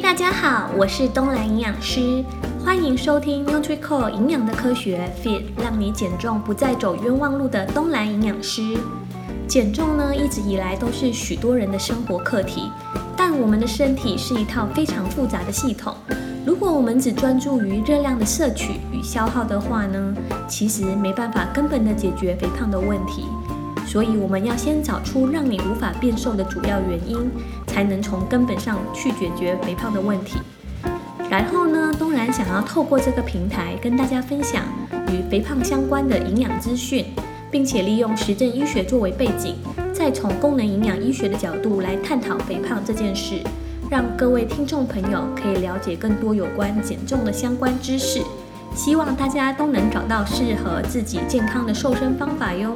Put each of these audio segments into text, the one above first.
大家好，我是东兰营养师，欢迎收听 NutriCore 营养的科学 Fit，让你减重不再走冤枉路的东兰营养师。减重呢，一直以来都是许多人的生活课题，但我们的身体是一套非常复杂的系统。如果我们只专注于热量的摄取与消耗的话呢，其实没办法根本的解决肥胖的问题。所以我们要先找出让你无法变瘦的主要原因，才能从根本上去解决肥胖的问题。然后呢，东然想要透过这个平台跟大家分享与肥胖相关的营养资讯，并且利用实证医学作为背景，再从功能营养医学的角度来探讨肥胖这件事，让各位听众朋友可以了解更多有关减重的相关知识。希望大家都能找到适合自己健康的瘦身方法哟。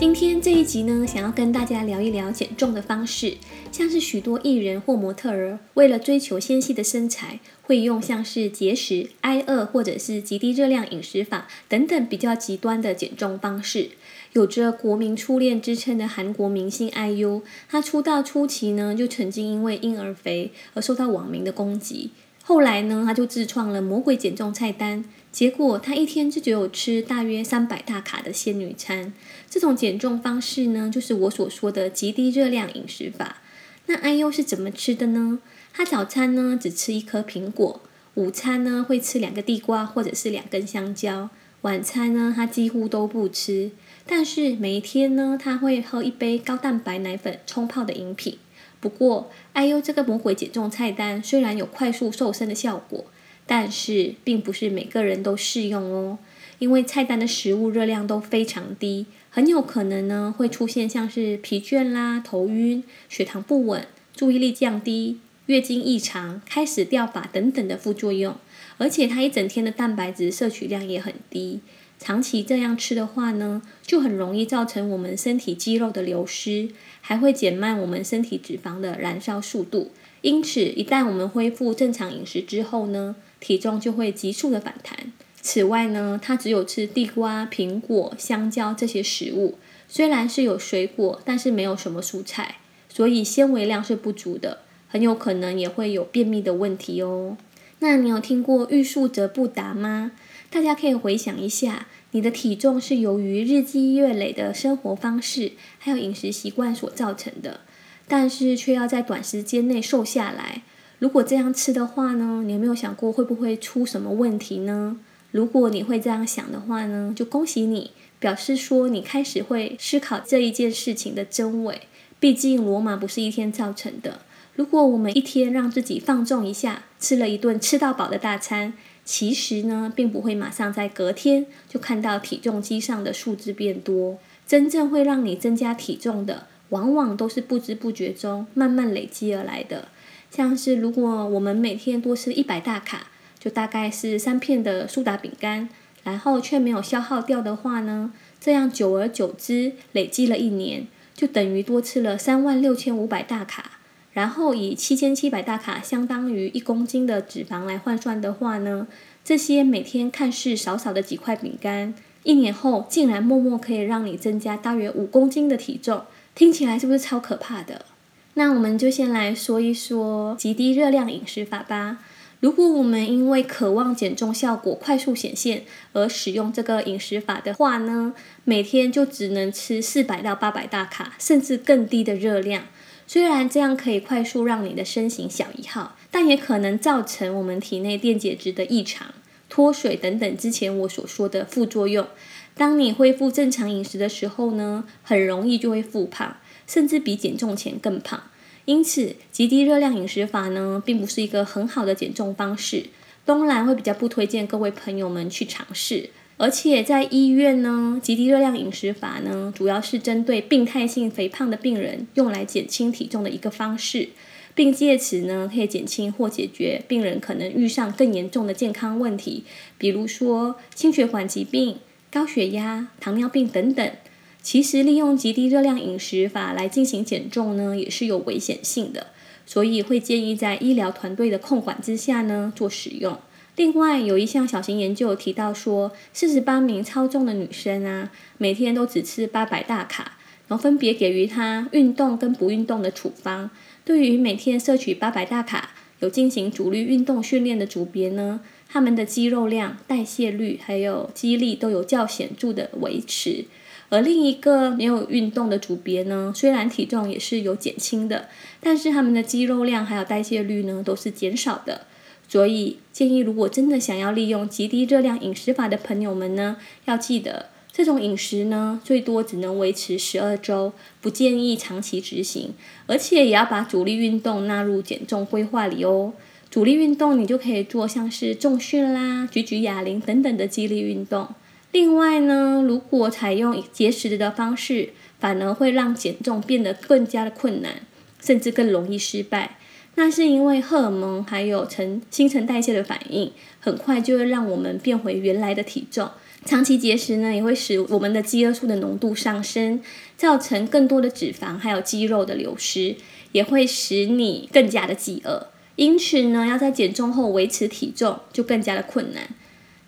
今天这一集呢，想要跟大家聊一聊减重的方式，像是许多艺人或模特儿为了追求纤细的身材，会用像是节食、挨饿或者是极低热量饮食法等等比较极端的减重方式。有着国民初恋之称的韩国明星 IU，他出道初期呢，就曾经因为婴儿肥而受到网民的攻击。后来呢，他就自创了魔鬼减重菜单，结果他一天就只有吃大约三百大卡的仙女餐。这种减重方式呢，就是我所说的极低热量饮食法。那 IU 是怎么吃的呢？他早餐呢只吃一颗苹果，午餐呢会吃两个地瓜或者是两根香蕉，晚餐呢他几乎都不吃。但是每一天呢，他会喝一杯高蛋白奶粉冲泡的饮品。不过，IU 这个魔鬼减重菜单虽然有快速瘦身的效果，但是并不是每个人都适用哦。因为菜单的食物热量都非常低，很有可能呢会出现像是疲倦啦、头晕、血糖不稳、注意力降低、月经异常、开始掉发等等的副作用。而且它一整天的蛋白质摄取量也很低。长期这样吃的话呢，就很容易造成我们身体肌肉的流失，还会减慢我们身体脂肪的燃烧速度。因此，一旦我们恢复正常饮食之后呢，体重就会急速的反弹。此外呢，它只有吃地瓜、苹果、香蕉这些食物，虽然是有水果，但是没有什么蔬菜，所以纤维量是不足的，很有可能也会有便秘的问题哦。那你有听过欲速则不达吗？大家可以回想一下，你的体重是由于日积月累的生活方式还有饮食习惯所造成的，但是却要在短时间内瘦下来。如果这样吃的话呢，你有没有想过会不会出什么问题呢？如果你会这样想的话呢，就恭喜你，表示说你开始会思考这一件事情的真伪。毕竟罗马不是一天造成的。如果我们一天让自己放纵一下，吃了一顿吃到饱的大餐。其实呢，并不会马上在隔天就看到体重机上的数字变多。真正会让你增加体重的，往往都是不知不觉中慢慢累积而来的。像是如果我们每天多吃一百大卡，就大概是三片的苏打饼干，然后却没有消耗掉的话呢，这样久而久之累积了一年，就等于多吃了三万六千五百大卡。然后以七千七百大卡相当于一公斤的脂肪来换算的话呢，这些每天看似少少的几块饼干，一年后竟然默默可以让你增加大约五公斤的体重，听起来是不是超可怕的？那我们就先来说一说极低热量饮食法吧。如果我们因为渴望减重效果快速显现而使用这个饮食法的话呢，每天就只能吃四百到八百大卡，甚至更低的热量。虽然这样可以快速让你的身形小一号，但也可能造成我们体内电解质的异常、脱水等等。之前我所说的副作用，当你恢复正常饮食的时候呢，很容易就会复胖，甚至比减重前更胖。因此，极低热量饮食法呢，并不是一个很好的减重方式。东兰会比较不推荐各位朋友们去尝试。而且在医院呢，极低热量饮食法呢，主要是针对病态性肥胖的病人用来减轻体重的一个方式，并借此呢，可以减轻或解决病人可能遇上更严重的健康问题，比如说心血管疾病、高血压、糖尿病等等。其实利用极低热量饮食法来进行减重呢，也是有危险性的，所以会建议在医疗团队的控管之下呢，做使用。另外有一项小型研究提到说，四十八名超重的女生啊，每天都只吃八百大卡，然后分别给予她运动跟不运动的处方。对于每天摄取八百大卡、有进行阻力运动训练的组别呢，他们的肌肉量、代谢率还有肌力都有较显著的维持。而另一个没有运动的组别呢，虽然体重也是有减轻的，但是他们的肌肉量还有代谢率呢都是减少的。所以建议，如果真的想要利用极低热量饮食法的朋友们呢，要记得这种饮食呢最多只能维持十二周，不建议长期执行，而且也要把主力运动纳入减重规划里哦。主力运动你就可以做像是重训啦、举举哑铃等等的肌力运动。另外呢，如果采用节食的方式，反而会让减重变得更加的困难，甚至更容易失败。那是因为荷尔蒙还有成新陈代谢的反应，很快就会让我们变回原来的体重。长期节食呢，也会使我们的饥饿素的浓度上升，造成更多的脂肪还有肌肉的流失，也会使你更加的饥饿。因此呢，要在减重后维持体重就更加的困难。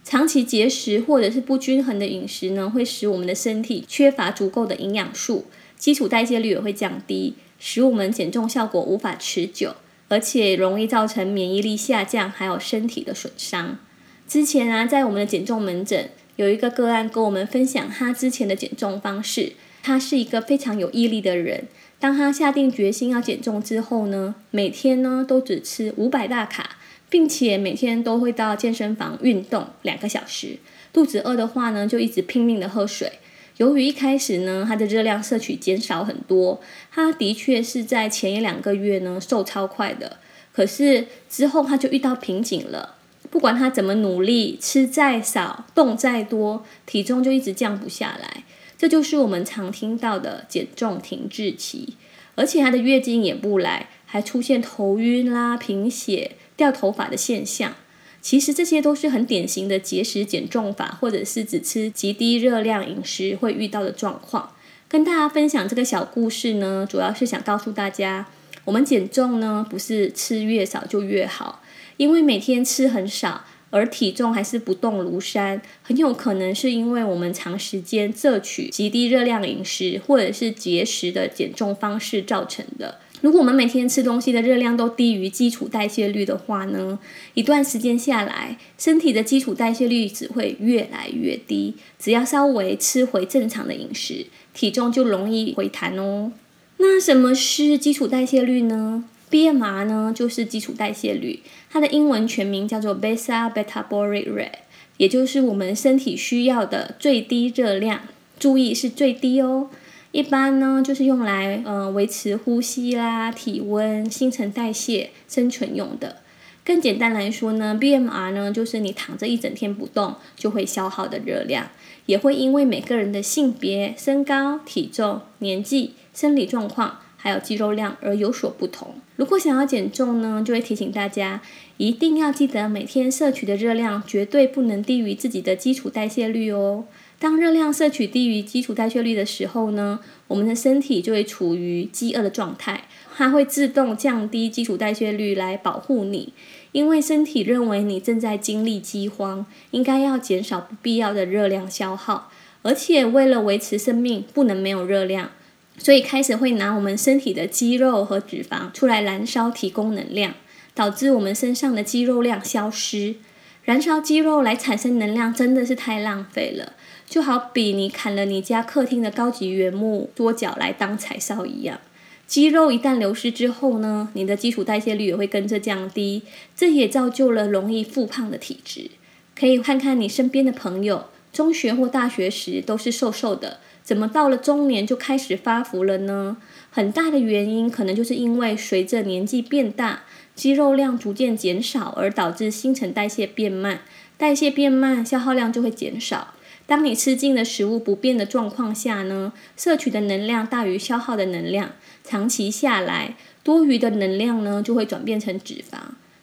长期节食或者是不均衡的饮食呢，会使我们的身体缺乏足够的营养素，基础代谢率也会降低，使我们减重效果无法持久，而且容易造成免疫力下降，还有身体的损伤。之前啊，在我们的减重门诊，有一个个案跟我们分享他之前的减重方式。他是一个非常有毅力的人，当他下定决心要减重之后呢，每天呢都只吃五百大卡。并且每天都会到健身房运动两个小时，肚子饿的话呢，就一直拼命的喝水。由于一开始呢，他的热量摄取减少很多，他的确是在前一两个月呢瘦超快的。可是之后他就遇到瓶颈了，不管他怎么努力，吃再少，动再多，体重就一直降不下来。这就是我们常听到的减重停滞期，而且他的月经也不来，还出现头晕啦、贫血。掉头发的现象，其实这些都是很典型的节食减重法，或者是只吃极低热量饮食会遇到的状况。跟大家分享这个小故事呢，主要是想告诉大家，我们减重呢，不是吃越少就越好，因为每天吃很少，而体重还是不动如山，很有可能是因为我们长时间摄取极低热量饮食，或者是节食的减重方式造成的。如果我们每天吃东西的热量都低于基础代谢率的话呢，一段时间下来，身体的基础代谢率只会越来越低。只要稍微吃回正常的饮食，体重就容易回弹哦。那什么是基础代谢率呢？BMR 呢，就是基础代谢率，它的英文全名叫做 Basal Metabolic Rate，也就是我们身体需要的最低热量。注意是最低哦。一般呢，就是用来呃维持呼吸啦、体温、新陈代谢、生存用的。更简单来说呢，BMR 呢就是你躺着一整天不动就会消耗的热量，也会因为每个人的性别、身高、体重、年纪、生理状况还有肌肉量而有所不同。如果想要减重呢，就会提醒大家一定要记得每天摄取的热量绝对不能低于自己的基础代谢率哦。当热量摄取低于基础代谢率的时候呢，我们的身体就会处于饥饿的状态，它会自动降低基础代谢率来保护你，因为身体认为你正在经历饥荒，应该要减少不必要的热量消耗，而且为了维持生命，不能没有热量，所以开始会拿我们身体的肌肉和脂肪出来燃烧，提供能量，导致我们身上的肌肉量消失。燃烧肌肉来产生能量，真的是太浪费了。就好比你砍了你家客厅的高级原木桌脚来当柴烧一样，肌肉一旦流失之后呢，你的基础代谢率也会跟着降低，这也造就了容易复胖的体质。可以看看你身边的朋友，中学或大学时都是瘦瘦的，怎么到了中年就开始发福了呢？很大的原因可能就是因为随着年纪变大，肌肉量逐渐减少，而导致新陈代谢变慢，代谢变慢，消耗量就会减少。当你吃进的食物不变的状况下呢，摄取的能量大于消耗的能量，长期下来，多余的能量呢就会转变成脂肪，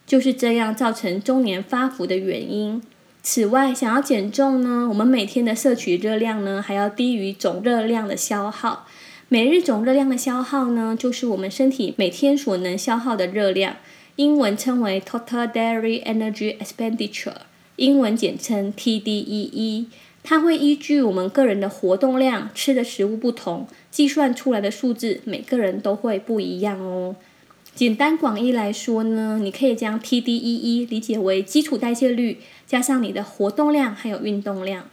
就是这样造成中年发福的原因。此外，想要减重呢，我们每天的摄取热量呢还要低于总热量的消耗。每日总热量的消耗呢，就是我们身体每天所能消耗的热量，英文称为 Total Daily Energy Expenditure，英文简称 TDEE。它会依据我们个人的活动量、吃的食物不同，计算出来的数字，每个人都会不一样哦。简单广义来说呢，你可以将 TDEE 理解为基础代谢率加上你的活动量还有运动量。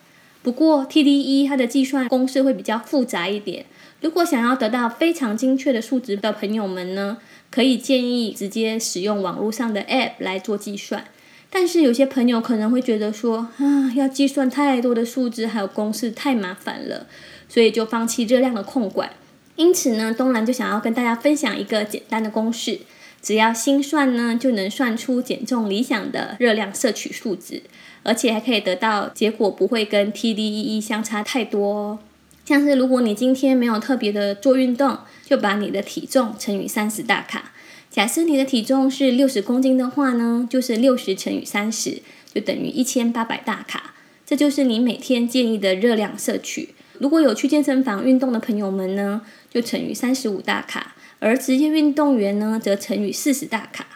不过 TDEE 它的计算公式会比较复杂一点，如果想要得到非常精确的数值的朋友们呢，可以建议直接使用网络上的 App 来做计算。但是有些朋友可能会觉得说啊，要计算太多的数字还有公式太麻烦了，所以就放弃热量的控管。因此呢，东兰就想要跟大家分享一个简单的公式，只要心算呢，就能算出减重理想的热量摄取数值，而且还可以得到结果不会跟 TDEE 相差太多哦。像是如果你今天没有特别的做运动，就把你的体重乘以三十大卡。假设你的体重是六十公斤的话呢，就是六十乘以三十，就等于一千八百大卡。这就是你每天建议的热量摄取。如果有去健身房运动的朋友们呢，就乘以三十五大卡，而职业运动员呢，则乘以四十大卡。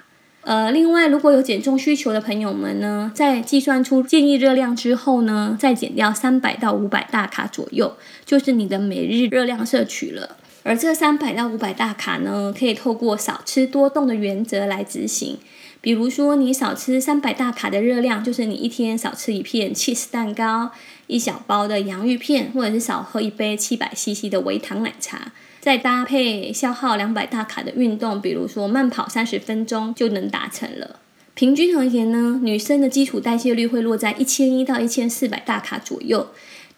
呃，另外，如果有减重需求的朋友们呢，在计算出建议热量之后呢，再减掉三百到五百大卡左右，就是你的每日热量摄取了。而这三百到五百大卡呢，可以透过少吃多动的原则来执行。比如说，你少吃三百大卡的热量，就是你一天少吃一片 cheese 蛋糕，一小包的洋芋片，或者是少喝一杯七百 CC 的微糖奶茶，再搭配消耗两百大卡的运动，比如说慢跑三十分钟就能达成了。平均而言呢，女生的基础代谢率会落在一千一到一千四百大卡左右，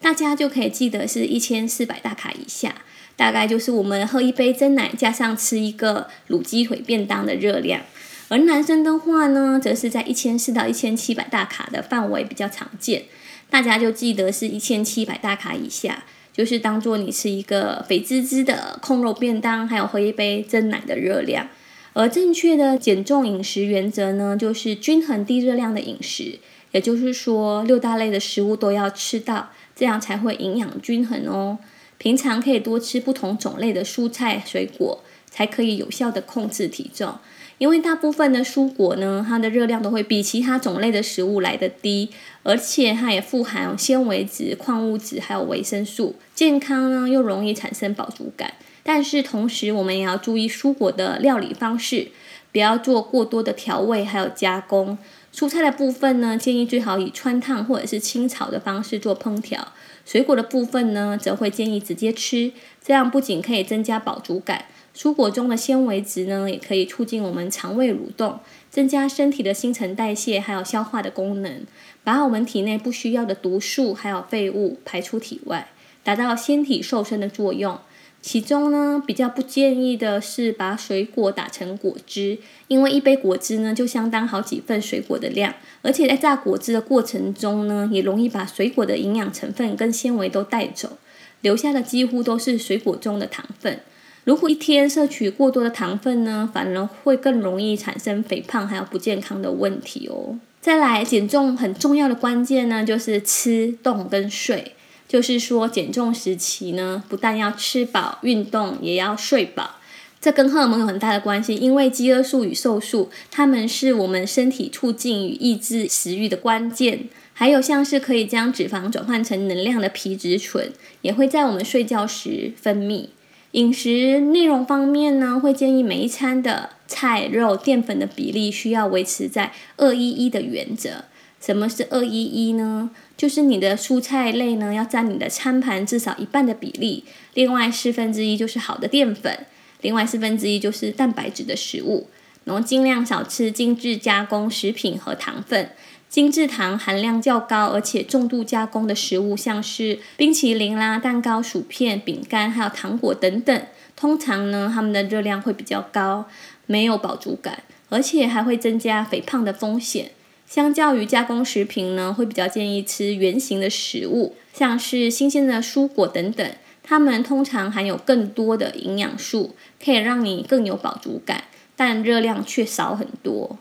大家就可以记得是一千四百大卡以下，大概就是我们喝一杯蒸奶加上吃一个卤鸡腿便当的热量。而男生的话呢，则是在一千四到一千七百大卡的范围比较常见，大家就记得是一千七百大卡以下，就是当做你吃一个肥滋滋的控肉便当，还有喝一杯蒸奶的热量。而正确的减重饮食原则呢，就是均衡低热量的饮食，也就是说六大类的食物都要吃到，这样才会营养均衡哦。平常可以多吃不同种类的蔬菜水果，才可以有效的控制体重。因为大部分的蔬果呢，它的热量都会比其他种类的食物来得低，而且它也富含纤维质、矿物质还有维生素，健康呢又容易产生饱足感。但是同时，我们也要注意蔬果的料理方式，不要做过多的调味还有加工。蔬菜的部分呢，建议最好以汆烫或者是清炒的方式做烹调。水果的部分呢，则会建议直接吃，这样不仅可以增加饱足感。蔬果中的纤维质呢，也可以促进我们肠胃蠕动，增加身体的新陈代谢，还有消化的功能，把我们体内不需要的毒素还有废物排出体外，达到纤体瘦身的作用。其中呢，比较不建议的是把水果打成果汁，因为一杯果汁呢，就相当好几份水果的量，而且在榨果汁的过程中呢，也容易把水果的营养成分跟纤维都带走，留下的几乎都是水果中的糖分。如果一天摄取过多的糖分呢，反而会更容易产生肥胖还有不健康的问题哦。再来，减重很重要的关键呢，就是吃、动跟睡。就是说，减重时期呢，不但要吃饱、运动，也要睡饱。这跟荷尔蒙有很大的关系，因为饥饿素与瘦素，它们是我们身体促进与抑制食欲的关键。还有像是可以将脂肪转换成能量的皮质醇，也会在我们睡觉时分泌。饮食内容方面呢，会建议每一餐的菜、肉、淀粉的比例需要维持在二一一的原则。什么是二一一呢？就是你的蔬菜类呢要占你的餐盘至少一半的比例，另外四分之一就是好的淀粉，另外四分之一就是蛋白质的食物，然后尽量少吃精致加工食品和糖分。精制糖含量较高，而且重度加工的食物，像是冰淇淋啦、蛋糕、薯片、饼干，还有糖果等等，通常呢，它们的热量会比较高，没有饱足感，而且还会增加肥胖的风险。相较于加工食品呢，会比较建议吃原型的食物，像是新鲜的蔬果等等，它们通常含有更多的营养素，可以让你更有饱足感，但热量却少很多。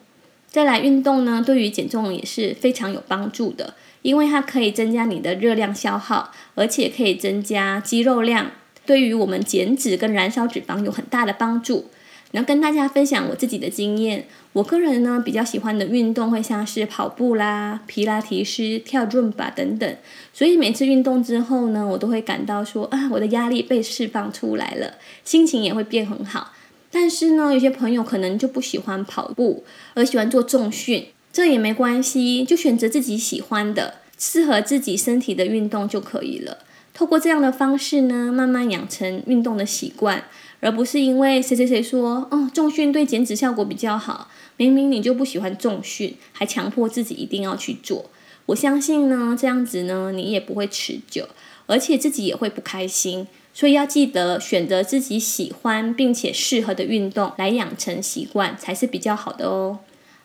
再来运动呢，对于减重也是非常有帮助的，因为它可以增加你的热量消耗，而且可以增加肌肉量，对于我们减脂跟燃烧脂肪有很大的帮助。然后跟大家分享我自己的经验。我个人呢，比较喜欢的运动会像是跑步啦、皮拉提斯、跳伦巴等等。所以每次运动之后呢，我都会感到说啊，我的压力被释放出来了，心情也会变很好。但是呢，有些朋友可能就不喜欢跑步，而喜欢做重训，这也没关系，就选择自己喜欢的、适合自己身体的运动就可以了。透过这样的方式呢，慢慢养成运动的习惯，而不是因为谁谁谁说哦，重训对减脂效果比较好，明明你就不喜欢重训，还强迫自己一定要去做。我相信呢，这样子呢，你也不会持久，而且自己也会不开心。所以要记得选择自己喜欢并且适合的运动来养成习惯，才是比较好的哦。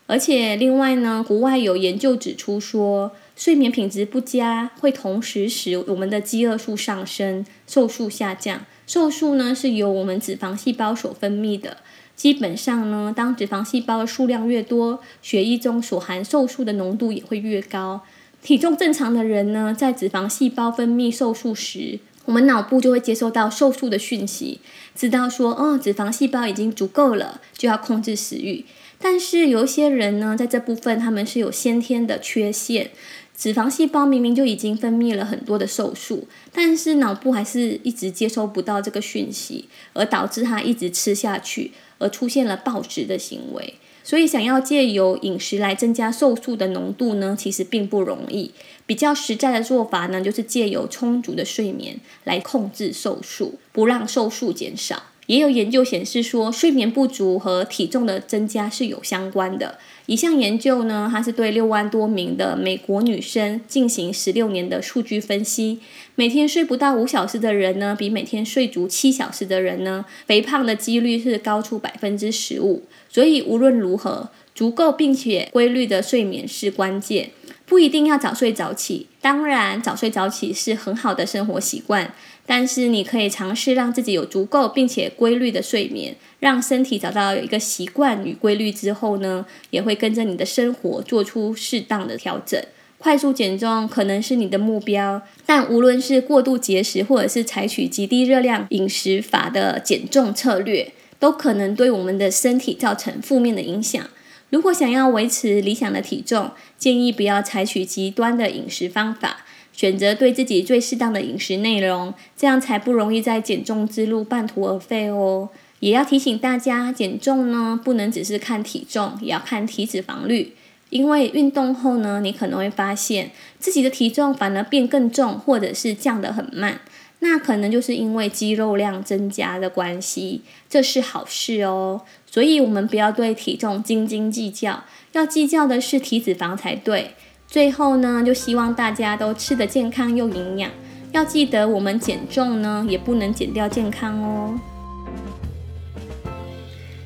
而且另外呢，国外有研究指出说，睡眠品质不佳会同时使我们的饥饿素上升，瘦素下降。瘦素呢是由我们脂肪细胞所分泌的。基本上呢，当脂肪细胞数量越多，血液中所含瘦素的浓度也会越高。体重正常的人呢，在脂肪细胞分泌瘦素时，我们脑部就会接收到瘦素的讯息，知道说，哦，脂肪细胞已经足够了，就要控制食欲。但是有一些人呢，在这部分他们是有先天的缺陷，脂肪细胞明明就已经分泌了很多的瘦素，但是脑部还是一直接收不到这个讯息，而导致他一直吃下去，而出现了暴食的行为。所以，想要借由饮食来增加瘦素的浓度呢，其实并不容易。比较实在的做法呢，就是借由充足的睡眠来控制瘦素，不让瘦素减少。也有研究显示说，睡眠不足和体重的增加是有相关的。一项研究呢，它是对六万多名的美国女生进行十六年的数据分析。每天睡不到五小时的人呢，比每天睡足七小时的人呢，肥胖的几率是高出百分之十五。所以无论如何，足够并且规律的睡眠是关键。不一定要早睡早起，当然早睡早起是很好的生活习惯。但是你可以尝试让自己有足够并且规律的睡眠，让身体找到有一个习惯与规律之后呢，也会跟着你的生活做出适当的调整。快速减重可能是你的目标，但无论是过度节食或者是采取极低热量饮食法的减重策略，都可能对我们的身体造成负面的影响。如果想要维持理想的体重，建议不要采取极端的饮食方法。选择对自己最适当的饮食内容，这样才不容易在减重之路半途而废哦。也要提醒大家，减重呢，不能只是看体重，也要看体脂肪率。因为运动后呢，你可能会发现自己的体重反而变更重，或者是降得很慢，那可能就是因为肌肉量增加的关系，这是好事哦。所以，我们不要对体重斤斤计较，要计较的是体脂肪才对。最后呢，就希望大家都吃得健康又营养。要记得，我们减重呢，也不能减掉健康哦。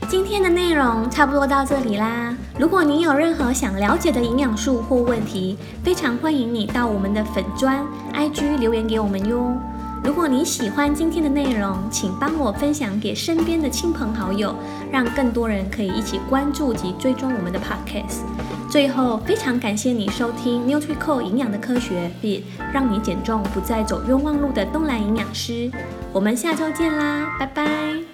今天的内容差不多到这里啦。如果你有任何想了解的营养素或问题，非常欢迎你到我们的粉专 IG 留言给我们哟。如果你喜欢今天的内容，请帮我分享给身边的亲朋好友，让更多人可以一起关注及追踪我们的 Podcast。最后，非常感谢你收听 NutriCore 营养的科学，Fit 让你减重不再走冤枉路的东兰营养师。我们下周见啦，拜拜。